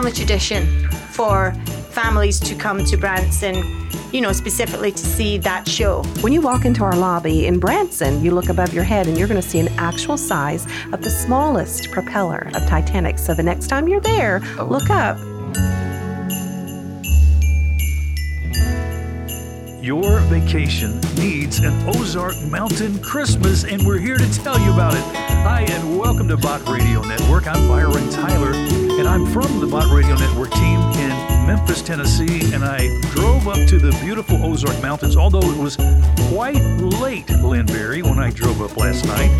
family tradition for families to come to Branson, you know, specifically to see that show. When you walk into our lobby in Branson, you look above your head and you're going to see an actual size of the smallest propeller of Titanic. So the next time you're there, oh. look up. Your vacation needs an Ozark Mountain Christmas, and we're here to tell you about it. Hi, and welcome to Bott Radio Network. I'm Byron Tyler, and I'm from the Bott Radio Network team in Memphis, Tennessee, and I drove up to the beautiful Ozark Mountains, although it was quite late, Lynn Berry, when I drove up last night.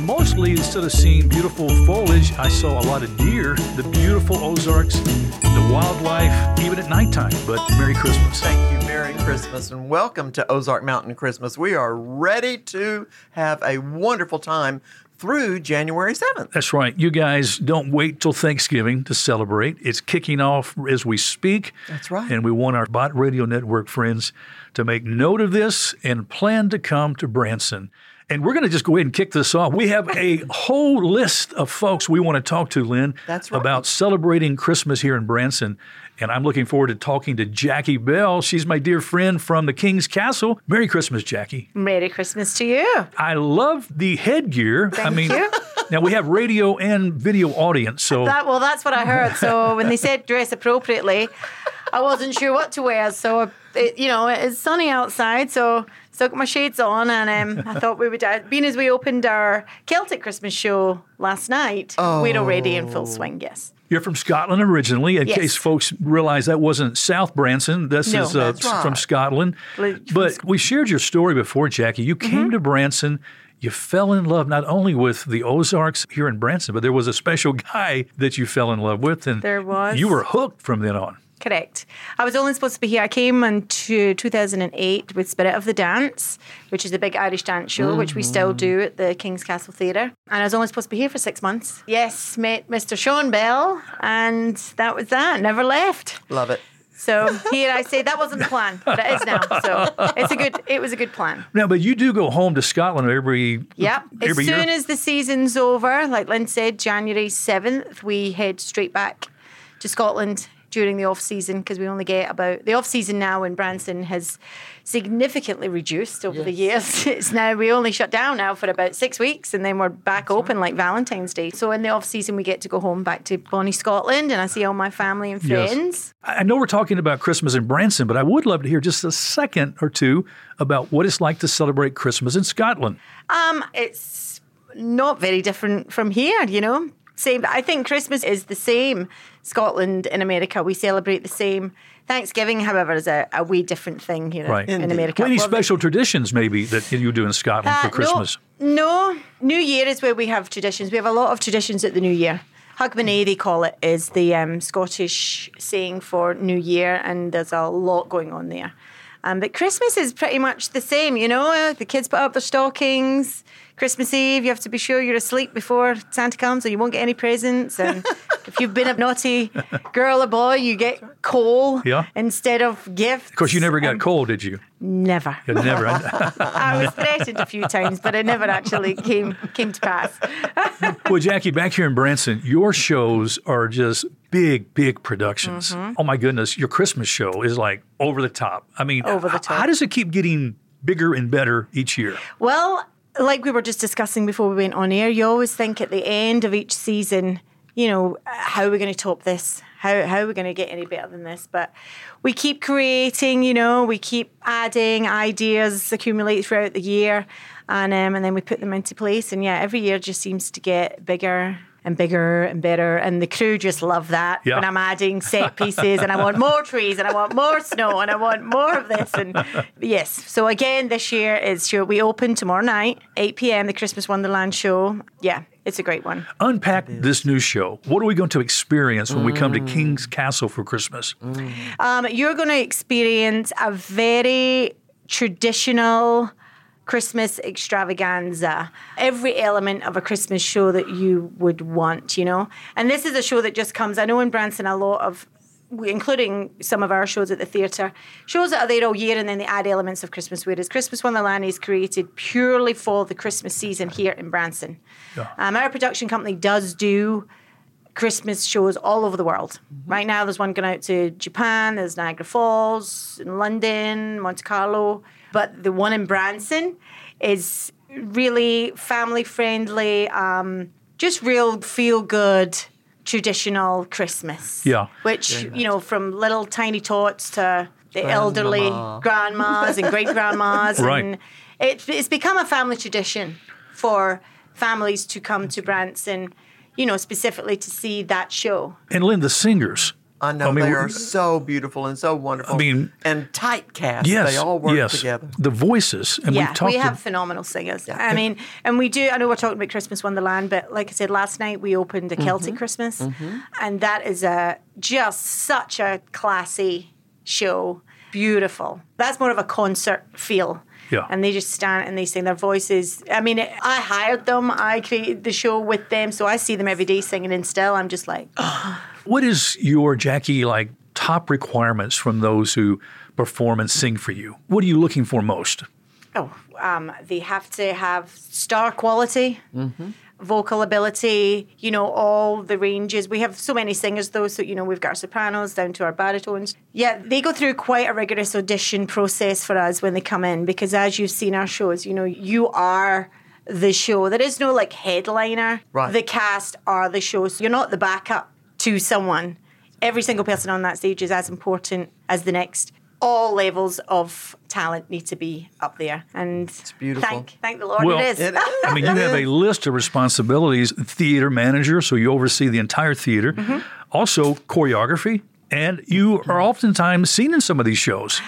Mostly, instead of seeing beautiful foliage, I saw a lot of deer, the beautiful Ozarks, the wildlife, even at nighttime. But Merry Christmas. Thank you. Merry Christmas and welcome to Ozark Mountain Christmas. We are ready to have a wonderful time through January 7th. That's right. You guys don't wait till Thanksgiving to celebrate. It's kicking off as we speak. That's right. And we want our Bott Radio Network friends to make note of this and plan to come to Branson. And we're going to just go ahead and kick this off. We have a whole list of folks we want to talk to, Lynn, That's right. about celebrating Christmas here in Branson. And I'm looking forward to talking to Jacqui Bell. She's my dear friend from the King's Castle. Merry Christmas, Jacqui. Merry Christmas to you. I love the headgear. I Thank mean, you. now we have radio and video audience, so That well, that's what I heard. So when they said dress appropriately, I wasn't sure what to wear. So it, you know, it's sunny outside, so so got my shades on, and um, I thought we would. Uh, being as we opened our Celtic Christmas show last night, we're already in full swing. Yes. You're from Scotland originally. In Yes. case folks realize that wasn't South Branson, this No. is uh, right. from Scotland. But we shared your story before, Jacqui. You Mm-hmm. came to Branson. You fell in love not only with the Ozarks here in Branson, but there was a special guy that you fell in love with, and There was. You were hooked from then on. Correct. I was only supposed to be here. I came into 2008 with Spirit of the Dance, which is a big Irish dance show, which we still do at the King's Castle Theatre. And I was only supposed to be here for six months. Yes, met Mr. Sean Bell, and that was that. Never left. Love it. So here I say that wasn't the plan, but it is now. So it's a good. It was a good plan. Now, but you do go home to Scotland every Yep. As soon year. as the season's over, like Lynn said, January 7th, we head straight back to Scotland during the off season because we only get about the off season now in Branson has significantly reduced over the years. It's now we only shut down now for about six weeks and then we're back open like Valentine's Day. So in the off season we get to go home back to Bonnie, Scotland and I see all my family and friends. I I know we're talking about Christmas in Branson, but I would love to hear just a second or two about what it's like to celebrate Christmas in Scotland. Um, it's not very different from here, you know. Same. I think Christmas is the same. Scotland and America, we celebrate the same. Thanksgiving, however, is a, a wee different thing here Right. in Indeed. America. Any Well, special traditions maybe that you do in Scotland uh, for Christmas? No, no, New Year is where we have traditions. We have a lot of traditions at the New Year. Hogmanay, they call it, is the um, Scottish saying for New Year, and there's a lot going on there. Um, but Christmas is pretty much the same, you know. uh, The kids put up their stockings. Christmas Eve, you have to be sure you're asleep before Santa comes, or you won't get any presents. And if you've been a naughty girl or boy, you get coal Yeah. instead of gifts. Of course, you never got coal, did you? Never. You never. I was threatened a few times, but it never actually came came to pass. well, Jacqui, back here in Branson, your shows are just big, big productions. Mm-hmm. Oh my goodness, your Christmas show is like over the top. I mean, Over the top. How does it keep getting bigger and better each year? Well, like we were just discussing before we went on air, you always think at the end of each season, you know, how are we going to top this? How, how are we going to get any better than this? But we keep creating, you know, we keep adding ideas, accumulate throughout the year, and um, and then we put them into place. And yeah, every year just seems to get bigger and bigger and better. And the crew just love that Yeah. when I'm adding set pieces and I want more trees and I want more snow and I want more of this. And yes, so again, this year is sure we open tomorrow night, 8 p.m., the Christmas Wonderland show. Yeah, it's a great one. Unpack this new show. What are we going to experience when we come to King's Castle for Christmas? Um, you're going to experience a very traditional Christmas extravaganza. Every element of a Christmas show that you would want, you know. And this is a show that just comes. I know in Branson a lot of including some of our shows at the theatre, shows that are there all year and then they add elements of Christmas. Whereas Christmas Wonderland is created purely for the Christmas season here in Branson. Um, our production company does do Christmas shows all over the world. Right now, there's one going out to Japan, there's Niagara Falls, in London, Monte Carlo. But the one in Branson is really family friendly, um, just real feel good traditional Christmas. Yeah. Which, you know, from little tiny tots to the elderly grandmas and great grandmas. Right. And it, it's become a family tradition for families to come to Branson, you know, specifically to see that show. And Lynn, the singers. I know I mean, they we're- so beautiful and so wonderful. I mean- and tight cast. Yes, they all work yes. together. The voices, and yeah, we've we have to- phenomenal singers. I mean, and we do. I know we're talking about Christmas Wonderland, but like I said last night, we opened a Mm-hmm. Celtic Christmas, and that is a just such a classy show. Beautiful. That's more of a concert feel. Yeah. And they just stand and they sing their voices. I mean, I hired them. I created the show with them, so I see them every day singing. And still, I'm just like, What is your Jacqui like top requirements from those who perform and sing for you? What are you looking for most? Oh, um, they have to have star quality, vocal ability, you know, all the ranges. We have so many singers, though, so, you know, we've got our sopranos down to our baritones. Yeah, they go through quite a rigorous audition process for us when they come in because, as you've seen our shows, you know, you are the show. There is no like headliner. Right. The cast are the show. So you're not the backup to someone. Every single person on that stage is as important as the next. All levels of talent need to be up there, and it's beautiful. Thank, thank the Lord, Well, it is. It is. I mean, you have a list of responsibilities theater manager, so you oversee the entire theater, Mm-hmm. also choreography, and you are oftentimes seen in some of these shows.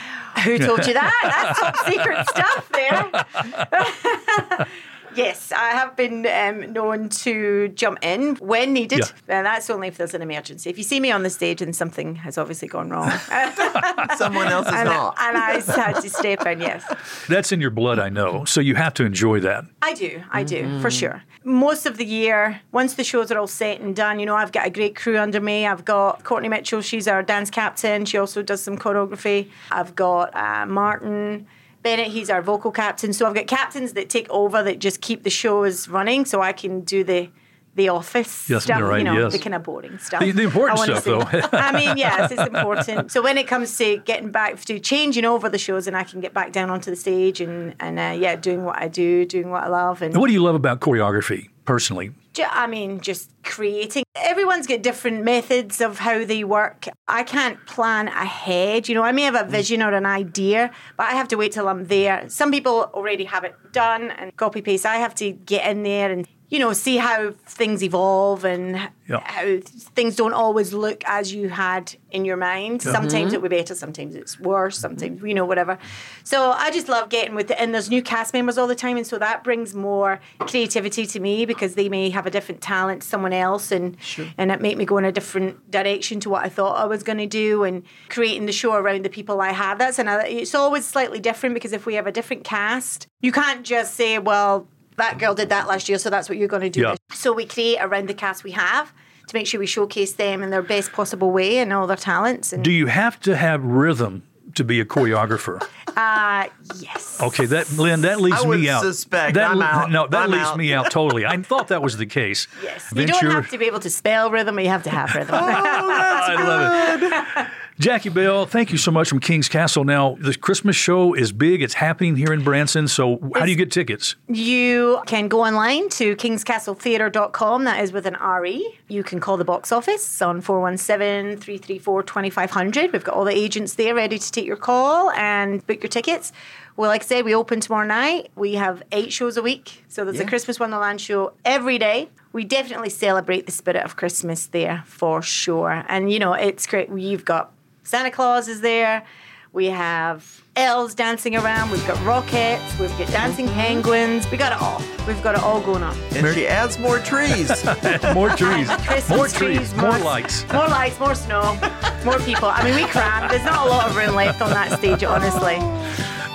Who told you that? That's top secret stuff there. yes, I have been um, known to jump in when needed. Yeah. And that's only if there's an emergency. If you see me on the stage and something has obviously gone wrong, Someone else is and, not. and I had to step in, yes. That's in your blood, I know, so you have to enjoy that. I do, I do, for sure. Most of the year, once the shows are all set and done, you know, I've got a great crew under me. I've got Courtney Mitchell, she's our dance captain. She also does some choreography. I've got uh, Martin Bennett, he's our vocal captain. So I've got captains that take over that just keep the shows running so I can do the the office Yes, stuff, right, you know, yes. the kind of boring stuff. The- the important stuff, though. I mean, yes, it's important. So when it comes to getting back to changing over the shows, and I can get back down onto the stage and and uh, yeah, doing what I do, doing what I love, and And what do you love about choreography, personally? I mean, just creating. Everyone's got different methods of how they work. I can't plan ahead. You know, I may have a mm. vision or an idea, but I have to wait till I'm there. Some people already have it done and copy paste. I have to get in there and, you know, see how things evolve and Yeah. how things don't always look as you had in your mind. Sometimes mm-hmm. it'll be better, sometimes it's worse, sometimes, you know, whatever. So I just love getting with it. And there's new cast members all the time. And so that brings more creativity to me because they may have a different talent to someone else and, and it make me go in a different direction to what I thought I was going to do and creating the show around the people I have. That's another, it's always slightly different because if we have a different cast, you can't just say, well, that girl did that last year, so that's what you're going to do. Yeah. So we create around the cast we have to make sure we showcase them in their best possible way and all their talents. And Do you have to have rhythm to be a choreographer? uh, yes. Okay, that Lynn, that leaves I would me out. suspect. that, I'm out. No, that I'm leaves out. me out totally. I thought that was the case. Yes. You don't have to be able to spell rhythm, you have to have rhythm. Oh, I love it. Jacqui Bell, thank you so much from King's Castle. Now, the Christmas show is big. It's happening here in Branson. So, how do you get tickets? You can go online to kingscastletheatre.com. That is with an RE. You can call the box office on 417 334 2500. We've got all the agents there ready to take your call and book your tickets. Well, like I said, we open tomorrow night. We have eight shows a week. So there's a Yeah. Christmas Wonderland show every day. We definitely celebrate the spirit of Christmas there for sure. And, you know, it's great. You've got Santa Claus is there. We have elves dancing around. We've got rockets. We've got dancing mm-hmm. penguins. We got it all. We've got it all going on. And she adds more trees. More trees, more trees, more more- lights. More lights, more snow, more people. I mean, we cram. There's not a lot of room left on that stage, honestly.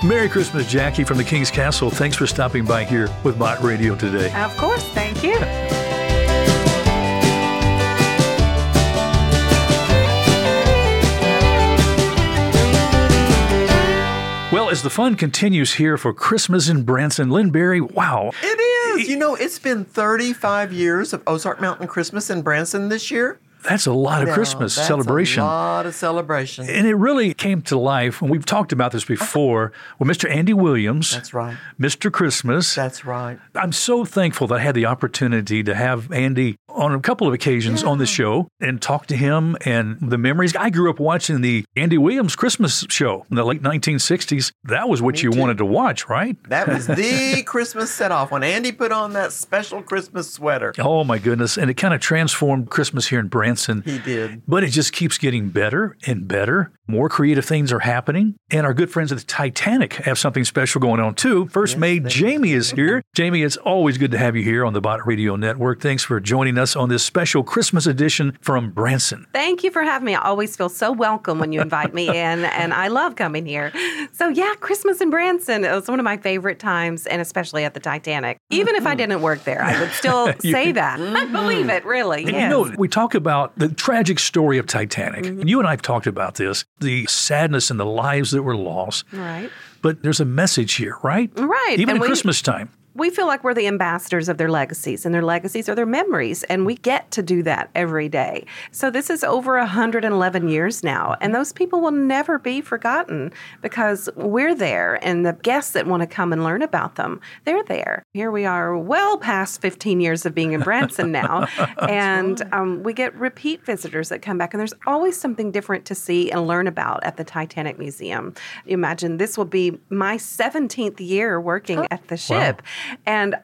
Merry Christmas, Jacqui from the King's Castle. Thanks for stopping by here with Bott Radio today. Of course, thank you. Well, as the fun continues here for Christmas in Branson, Lynn Berry, wow. it is. You know, it's been 35 years of Ozark Mountain Christmas in Branson this year. That's a lot of Christmas that's celebration. A lot of celebration. And it really came to life, and we've talked about this before, with Mr. Andy Williams. That's right. Mr. Christmas. That's right. I'm so thankful that I had the opportunity to have Andy on a couple of occasions on the show and talk to him and the memories. I grew up watching the Andy Williams Christmas show in the late 1960s. That was what you wanted to watch, right? That was the Christmas set off when Andy put on that special Christmas sweater. Oh my goodness. And it kind of transformed Christmas here in Branson. He did. But it just keeps getting better and better. More creative things are happening. And our good friends at the Titanic have something special going on too. First Mate Jamie is here. Jamie, it's always good to have you here on the Bott Radio Network. Thanks for joining us on this special Christmas edition from Branson. Thank you for having me. I always feel so welcome when you invite me in, and I love coming here. So, yeah, Christmas in Branson it was one of my favorite times, and especially at the Titanic. Even if I mm-hmm. didn't work there, I would still say that. I believe mm. it, really. And yes. you know, we talk about the tragic story of Titanic. Mm-hmm. And you and I have talked about this the sadness and the lives that were lost. right. But there's a message here, right? Right. Even And at we- Christmas time. We feel like we're the ambassadors of their legacies, and their legacies are their memories, and we get to do that every day. So this is over 111 years now, and those people will never be forgotten because we're there, and the guests that want to come and learn about them, they're there. Here we are, well past 15 years of being in Branson now, and um, we get repeat visitors that come back, and there's always something different to see and learn about at the Titanic Museum. You imagine this will be my 17th year working at the ship. And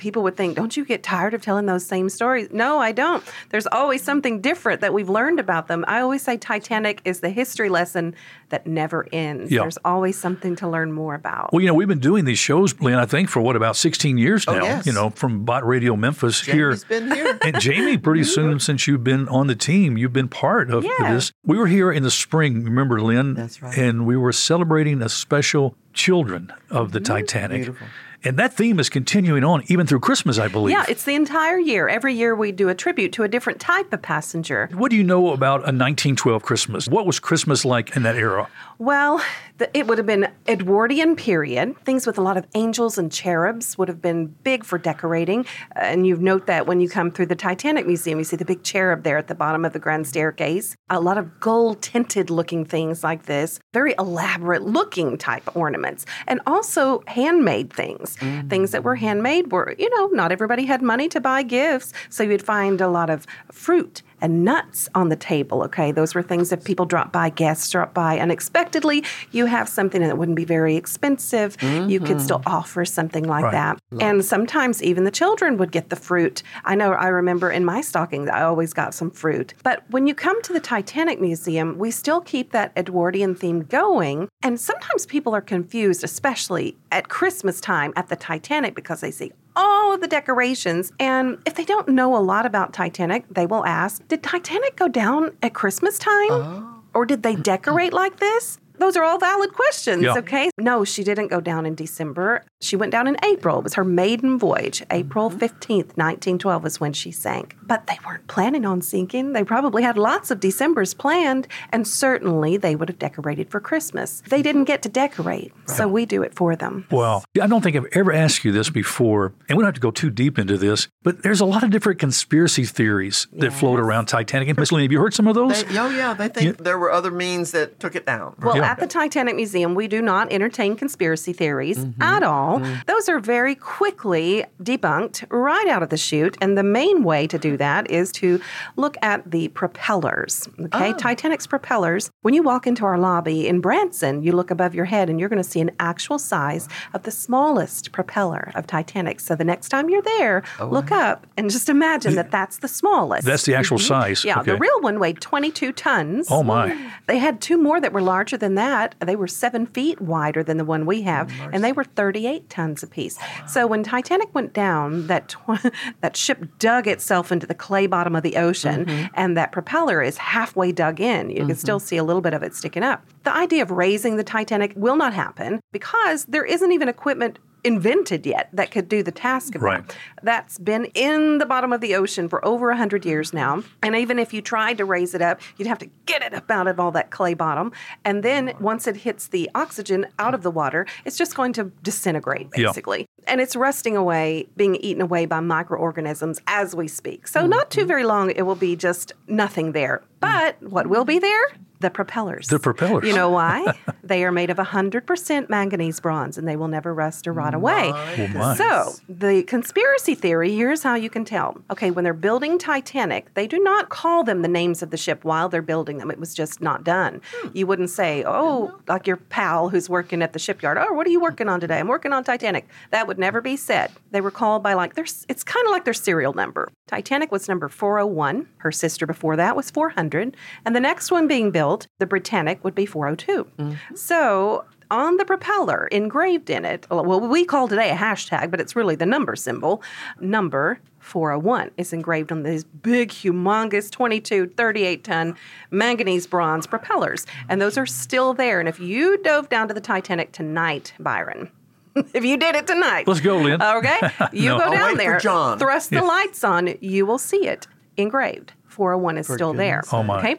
people would think, don't you get tired of telling those same stories? No, I don't. There's always something different that we've learned about them. I always say Titanic is the history lesson that never ends. Yeah. There's always something to learn more about. Well, you know, we've been doing these shows, Lynn, I think, for what, about 16 years oh, now, yes. you know, from Bott Radio Memphis here. Jamie's been here. And Jamie, pretty soon since you've been on the team, you've been part of Yeah. this. We were here in the spring, remember, Lynn? That's right. And we were celebrating a special Children of the mm-hmm. Titanic. Beautiful. And that theme is continuing on even through Christmas, I believe. Yeah, it's the entire year. Every year we do a tribute to a different type of passenger. what do you know about a 1912 Christmas? What was Christmas like in that era? Well, the, it would have been Edwardian period. Things with a lot of angels and cherubs would have been big for decorating. Uh, and you note that when you come through the Titanic Museum, you see the big cherub there at the bottom of the grand staircase. A lot of gold tinted looking things like this, very elaborate looking type ornaments, and also handmade things. Things that were handmade were, you know, not everybody had money to buy gifts. So you'd find a lot of fruit and nuts on the table. Okay, those were things that people dropped by, guests dropped by unexpectedly. You have something that wouldn't be very expensive. You could mm-hmm. still offer something like Right. that. And sometimes even the children would get the fruit. I know I remember in my stockings, I always got some fruit. But when you come to the Titanic Museum, we still keep that Edwardian theme going. And sometimes people are confused, especially at Christmas time at the Titanic, because they see all of the decorations. And if they don't know a lot about Titanic, they will ask, Did Titanic go down at Christmas time? Oh. Or did they decorate like this? Those are all valid questions, Yeah. okay? No, she didn't go down in December. She went down in April. It was her maiden voyage. April mm-hmm. 15th, 1912 was when she sank. But they weren't planning on sinking. They probably had lots of Decembers planned, and certainly they would have decorated for Christmas. They didn't get to decorate, so we do it for them. Well, I don't think I've ever asked you this before, and we don't have to go too deep into this, but there's a lot of different conspiracy theories that float around Titanic. And Miss Lynn, have you heard some of those? They, oh, yeah. They think there were other means that took it down. Well, Yeah. At the Titanic Museum, we do not entertain conspiracy theories mm-hmm. at all. Mm-hmm. Those are very quickly debunked right out of the chute. And the main way to do that is to look at the propellers. Okay, oh. Titanic's propellers. When you walk into our lobby in Branson, you look above your head and you're going to see an actual size of the smallest propeller of Titanic. So the next time you're there, oh, look up and just imagine that that's the smallest. That's the actual mm-hmm. size. Yeah, the real one weighed 22 tons. Oh, my. They had two more that were larger than that. They were seven feet wider than the one we have, oh, and they were 38 tons apiece. So when Titanic went down, that tw- that ship dug itself into the clay bottom of the ocean, mm-hmm. and that propeller is halfway dug in. You can still mm-hmm. see a little bit of it sticking up. The idea of raising the Titanic will not happen because there isn't even equipment invented yet that could do the task of Right. that. That's been in the bottom of the ocean for over 100 years now. And even if you tried to raise it up, you'd have to get it up out of all that clay bottom. And then once it hits the oxygen out of the water, it's just going to disintegrate, Yeah. basically. And it's rusting away, being eaten away by microorganisms as we speak. So, mm-hmm. not too very long, it will be just nothing there. But what will be there? The propellers. The propellers. You know why? they are made of 100% manganese bronze and they will never rust or rot away. Oh, my. So, the conspiracy theory here's how you can tell. Okay, when they're building Titanic, they do not call them the names of the ship while they're building them. It was just not done. Hmm. You wouldn't say, oh, like your pal who's working at the shipyard, oh, what are you working on today? I'm working on Titanic. That would never be said. They were called by like their, it's kind of like their serial number. Titanic was number 401. Her sister before that was 400. And the next one being built, the Britannic, would be 402. Mm-hmm. So on the propeller, engraved in it, well, we call today a hashtag, but it's really the number symbol, number 401 is engraved on these big, humongous 22, 38 ton manganese bronze propellers. And those are still there. And if you dove down to the Titanic tonight, Byron, if you did it tonight, Let's go, Lynn. Okay, you No. go I'll down there, John. thrust the lights on, you will see it engraved. 401 is still there. Oh, my. Okay.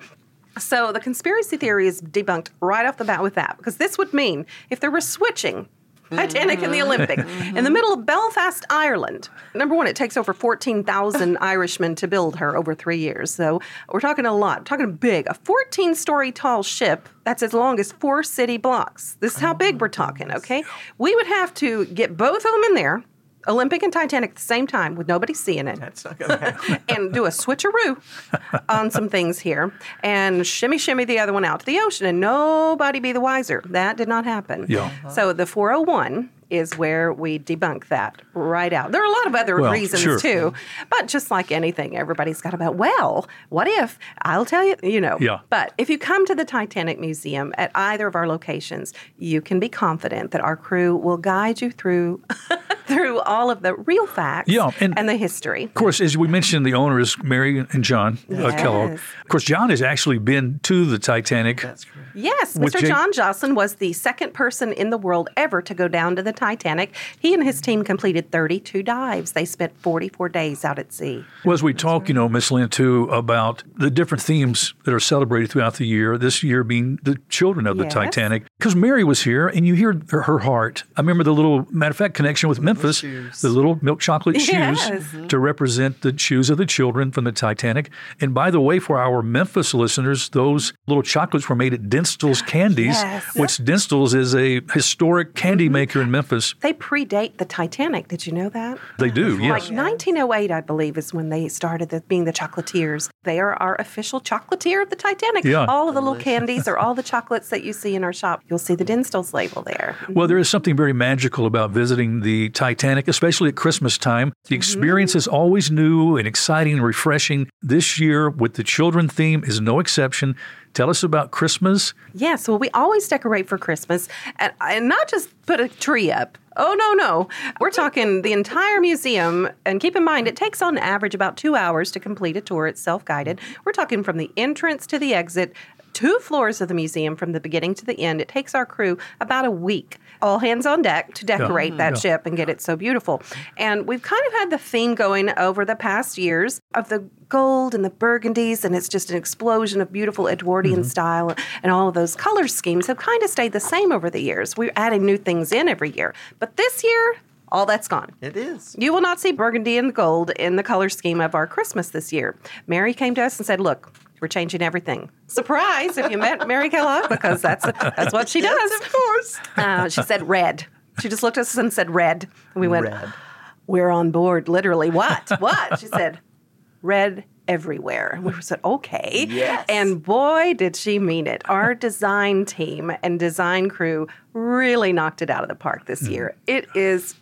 So the conspiracy theory is debunked right off the bat with that because this would mean if there was switching Titanic and the mm-hmm. Olympic mm-hmm. in the middle of Belfast, Ireland. Number one, it takes over 14,000 Irishmen to build her over three years. So we're talking a lot, we're talking big. A 14 story tall ship that's as long as four city blocks. This is how big we're talking, okay? We would have to get both of them in there. Olympic and Titanic at the same time with nobody seeing it That's not going to happen. and do a switcheroo on some things here and shimmy shimmy the other one out to the ocean and nobody be the wiser. That did not happen. Yeah. Uh-huh. So the 401 is where we debunk that right out. There are a lot of other Well, reasons sure. too, but just like anything, everybody's got about, well, what if? I'll tell you, you know. Yeah. But if you come to the Titanic Museum at either of our locations, you can be confident that our crew will guide you through through all of the real facts Yeah, and- the history. Of course, as we mentioned, the owner is Mary and John uh, Kellogg. Of course, John has actually been to the Titanic. That's correct. Yes, Mr. Jake- John Joslyn was the second person in the world ever to go down to the Titanic. He and his team completed 32 dives. They spent 44 days out at sea. Well, as we talk, you know, Miss Lynn, too, about the different themes that are celebrated throughout the year, this year being the children of the Titanic. Because Mary was here, and you hear her, her heart. I remember the little, matter of fact, connection with Memphis, shoes. the little milk chocolate Yes. shoes to represent the shoes of the children from the Titanic. And by the way, for our Memphis listeners, those little chocolates were made at Dinstuhl's Candies, Yes. which Dinstuhl's is a historic candy mm-hmm. maker in Memphis. They predate the Titanic. Did you know that? They do, yes. Like 1908, I believe, is when they started the, being the chocolatiers. They are our official chocolatier of the Titanic. Yeah. All of the little candies or all the chocolates that you see in our shop, you'll see the Dinstuhl's label there. Well, mm-hmm. there is something very magical about visiting the Titanic, especially at Christmas time. The mm-hmm. experience is always new and exciting and refreshing. This year, with the children theme, is no exception. Tell us about Christmas. Yes, well, we always decorate for Christmas and, and not just put a tree up. Oh, no, no. We're talking the entire museum. And keep in mind, it takes on average about two hours to complete a tour. It's self guided. We're talking from the entrance to the exit, two floors of the museum from the beginning to the end. It takes our crew about a week. All hands on deck to decorate that Yeah. ship and get it so beautiful. And we've kind of had the theme going over the past years of the gold and the burgundies, and it's just an explosion of beautiful Edwardian mm-hmm. style, and all of those color schemes have kind of stayed the same over the years. We're adding new things in every year. But this year, all that's gone. It is. You will not see burgundy and gold in the color scheme of our Christmas this year. Mary came to us and said, Look, we're changing everything. Surprise if you met Mary Kellogg, because that's, that's what she does. Of course. Uh, she said red. She just looked at us and said red. And we went, Red. We're on board, literally. What? What? She said, red everywhere. And we said, okay. Yes. And boy, did she mean it. Our design team and design crew really knocked it out of the park this year. It is,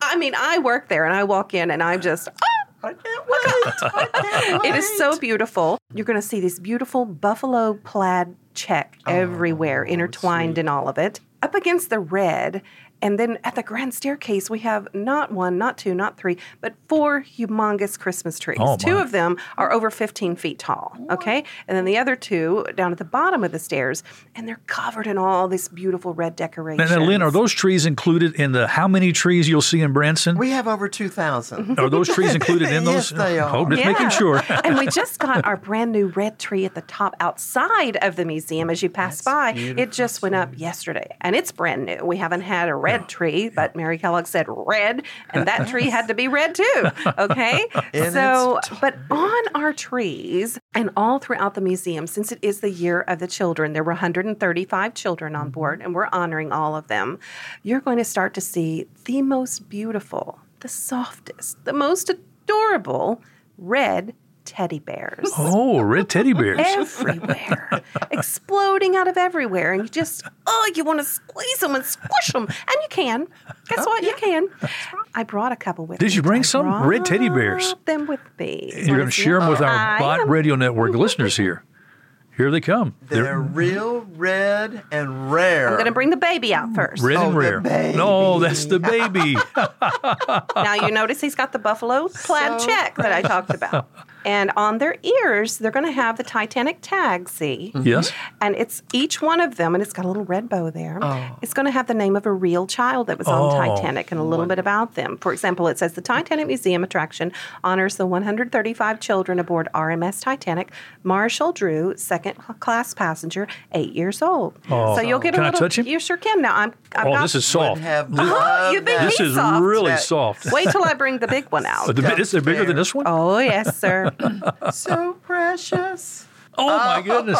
I mean, I work there and I walk in and I'm just, ah, I can't wait. I can't it is so beautiful. You're going to see this beautiful buffalo plaid check oh, everywhere, intertwined in all of it. Up against the red, And then at the grand staircase, we have not one, not two, not three, but four humongous Christmas trees. Oh, two of them are over 15 feet tall. Okay. And then the other two down at the bottom of the stairs, and they're covered in all this beautiful red decoration. And then, Lynn, are those trees included in the how many trees you'll see in Branson? We have over 2,000. are those trees included in those? Yes, those? they oh, are. Oh, just making sure. and we just got our brand new red tree at the top outside of the museum as you pass by. It just went up yesterday and it's brand new. We haven't had a red tree, but Mary Kellogg said red, and that tree had to be red too. Okay. So, but on our trees and all throughout the museum, since it is the year of the children, there were 135 children on mm-hmm. board, and we're honoring all of them. You're going to start to see the most beautiful, the softest, the most adorable red teddy bears Oh, red teddy bears. everywhere, exploding out of everywhere, and you just oh, you want to squeeze them and squish them, and you can. Guess oh, what? You can. I brought a couple with. Did me. Did you bring I some red teddy bears? Them with me. You're going to share them with our I Bott am. Radio Network listeners here. Here they come. They're real red and rare. I'm going to bring the baby out first. red Oh, and the rare. baby. No, that's the baby. Now you notice he's got the buffalo plaid So check that I talked about. And on their ears, they're going to have the Titanic tag, see? Mm-hmm. yes. And it's each one of them, and it's got a little red bow there. Oh. It's going to have the name of a real child that was on Oh. Titanic and a little bit about them. For example, it says the Titanic Museum attraction honors the 135 children aboard RMS Titanic. Marshall Drew, second class passenger, eight years old. Oh. so you'll get Can a I little. touch him? You sure can. Now I'm. I've Oh, got, this is soft. Would have uh-huh. This, Oh, loved you think that. this he's is soft. really soft. Wait till I bring the big one out. Oh, the is it bigger than this one? Oh, Oh yes, sir. so precious. Oh my goodness.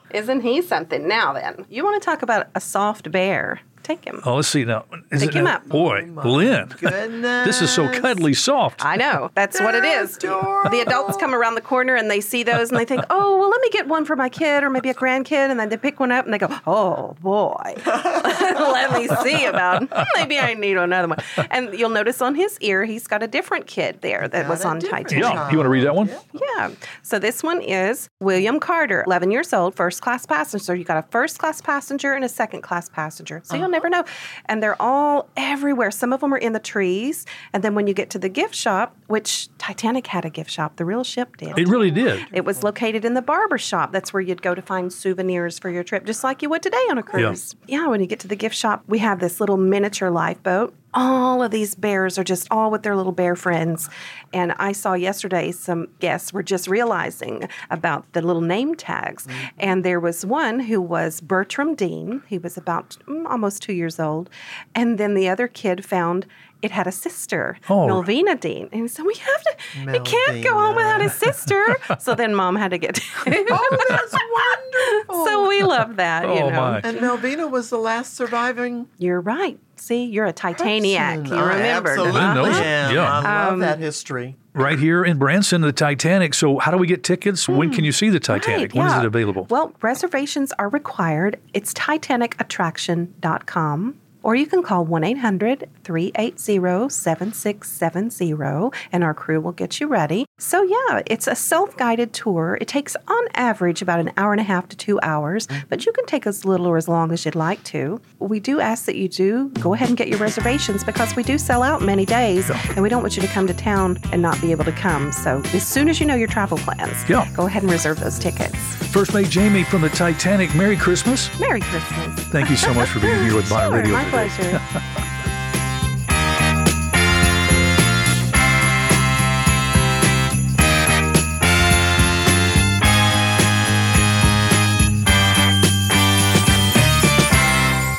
Isn't he something? Now then, you want to talk about a soft bear? Take him. Oh, let's see now. Is Pick it him now- up. Boy, Lynn. Goodness. This is so cuddly soft. I know. That's what it is. They're. The adults come around the corner and they see those and they think, oh, well, let me get one for my kid or maybe a grandkid. And then they pick one up and they go, oh, boy. let me see about "Hmm, Maybe I need another one. And you'll notice on his ear, he's got a different kid there that was Got a on different Titanic. Yeah. You want to read that one? Yeah. So this one is William Carter, 11 years old, first class passenger. You got a first class passenger and a second class passenger. So you'll never know. And they're all everywhere. Some of them are in the trees. And then when you get to the gift shop, which Titanic had a gift shop, the real ship did. It really did. It was located in the barber shop. That's where you'd go to find souvenirs for your trip, just like you would today on a cruise. Yeah, when you get to the gift shop, we have this little miniature lifeboat. All of these bears are just all with their little bear friends. And I saw yesterday some guests were just realizing about the little name tags. And there was one who was Bertram Dean. He was about mm, almost two years old. And then the other kid found it had a sister, Oh. Millvina Dean. And so We have to, he can't go home without a sister. so then mom had to get Oh, that's wonderful. So we love that, you Oh, know. my. and Millvina was the last surviving. You're right. See, you're a Titaniac. person. You remember. absolutely Lynn knows it. Yeah. I love Um, that history. Right here in Branson, the Titanic. So, how do we get tickets? When can you see the Titanic? Right, When is yeah. it available? Well, reservations are required. It's titanicattraction.com. Or you can call 1 800 380 7670 and our crew will get you ready. So, yeah, it's a self guided tour. It takes on average about an hour and a half to two hours, mm-hmm. but you can take as little or as long as you'd like to. We do ask that you do go ahead and get your reservations because we do sell out many days and we don't want you to come to town and not be able to come. So, as soon as you know your travel plans, Yeah. go ahead and reserve those tickets. First Mate Jamie from the Titanic, Merry Christmas. Merry Christmas. Thank you so much for being here with Sure, Radio my today. Pleasure.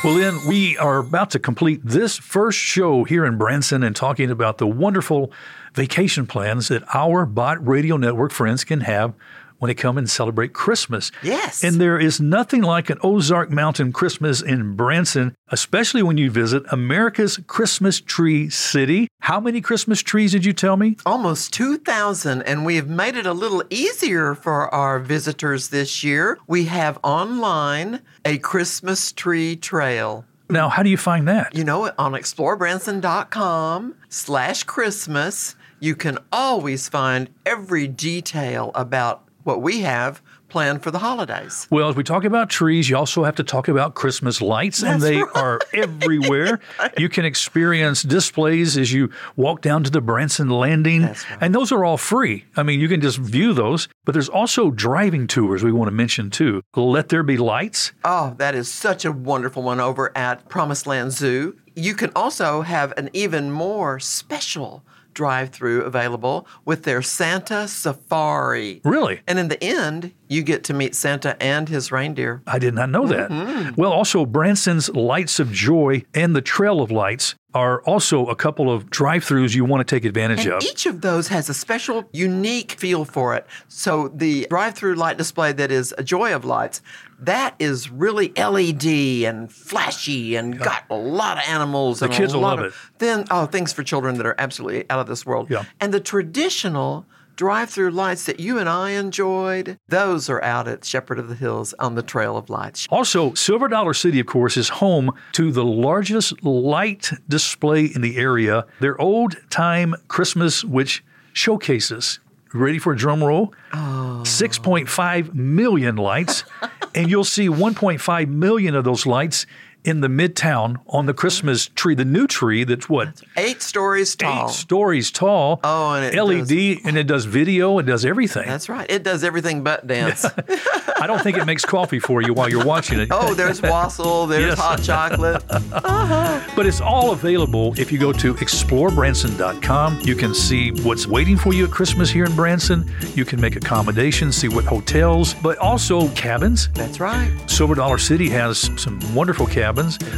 Well, then we are about to complete this first show here in Branson and talking about the wonderful vacation plans that our Bott Radio Network friends can have when they come and celebrate Christmas. Yes. And there is nothing like an Ozark Mountain Christmas in Branson, especially when you visit America's Christmas Tree City. How many Christmas trees did you tell me? Almost 2,000, and we have made it a little easier for our visitors this year. We have online a Christmas tree trail. Now, how do you find that? You know, on explorebranson.com slash Christmas, you can always find every detail about what we have, planned for the holidays. Well, as we talk about trees, you also have to talk about Christmas lights, and they right. are everywhere. You can experience displays as you walk down to the Branson Landing, That's right. and those are all free. I mean, you can just view those, but there's also driving tours we want to mention too. Let There Be Lights. Oh, that is such a wonderful one over at Promised Land Zoo. You can also have an even more special drive through available with their Santa Safari. Really? And in the end, you get to meet Santa and his reindeer. I did not know that. Mm-hmm. Well, also, Branson's Lights of Joy and the Trail of Lights are also a couple of drive throughs you want to take advantage And of. each of those has a special, unique feel for it. So the drive-through light display that is a joy of lights, that is really LED and flashy and got a lot of animals. and kids will love of, it. Then oh, things for children that are absolutely out of this world. Yeah. And the traditional drive-through lights that you and I enjoyed, those are out at Shepherd of the Hills on the Trail of Lights. Also, Silver Dollar City, of course, is home to the largest light display in the area. Their old time Christmas, which showcases. Ready for a drum roll? 6.5 million lights. and you'll see 1.5 million of those lights in the midtown on the mm-hmm. Christmas tree, the new tree that's what? Eight stories tall. Eight stories tall. Oh, and it LED, and it does video, it does everything. That's right. It does everything but dance. I don't think it makes coffee for you while you're watching it. oh, there's wassail, there's Yes. hot chocolate. Uh-huh. But it's all available if you go to explorebranson.com. You can see what's waiting for you at Christmas here in Branson. You can make accommodations, see what hotels, but also cabins. That's right. Silver Dollar City has some wonderful cabins,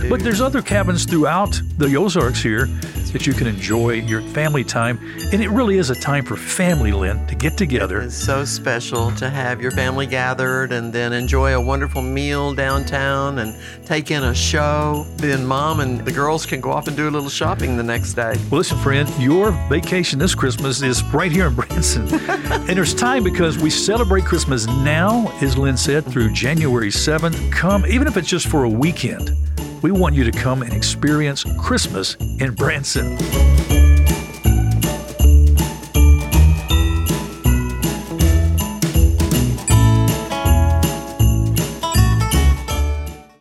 but there's other cabins throughout the Ozarks here that you can enjoy your family time. And it really is a time for family, Lynn, to get together. It's so special to have your family gathered and then enjoy a wonderful meal downtown and take in a show. Then mom and the girls can go off and do a little shopping the next day. Well, listen, friend, your vacation this Christmas is right here in Branson. and there's time because we celebrate Christmas now, as Lynn said, through January 7th. Come, even if it's just for a weekend, we want you to come and experience Christmas in Branson.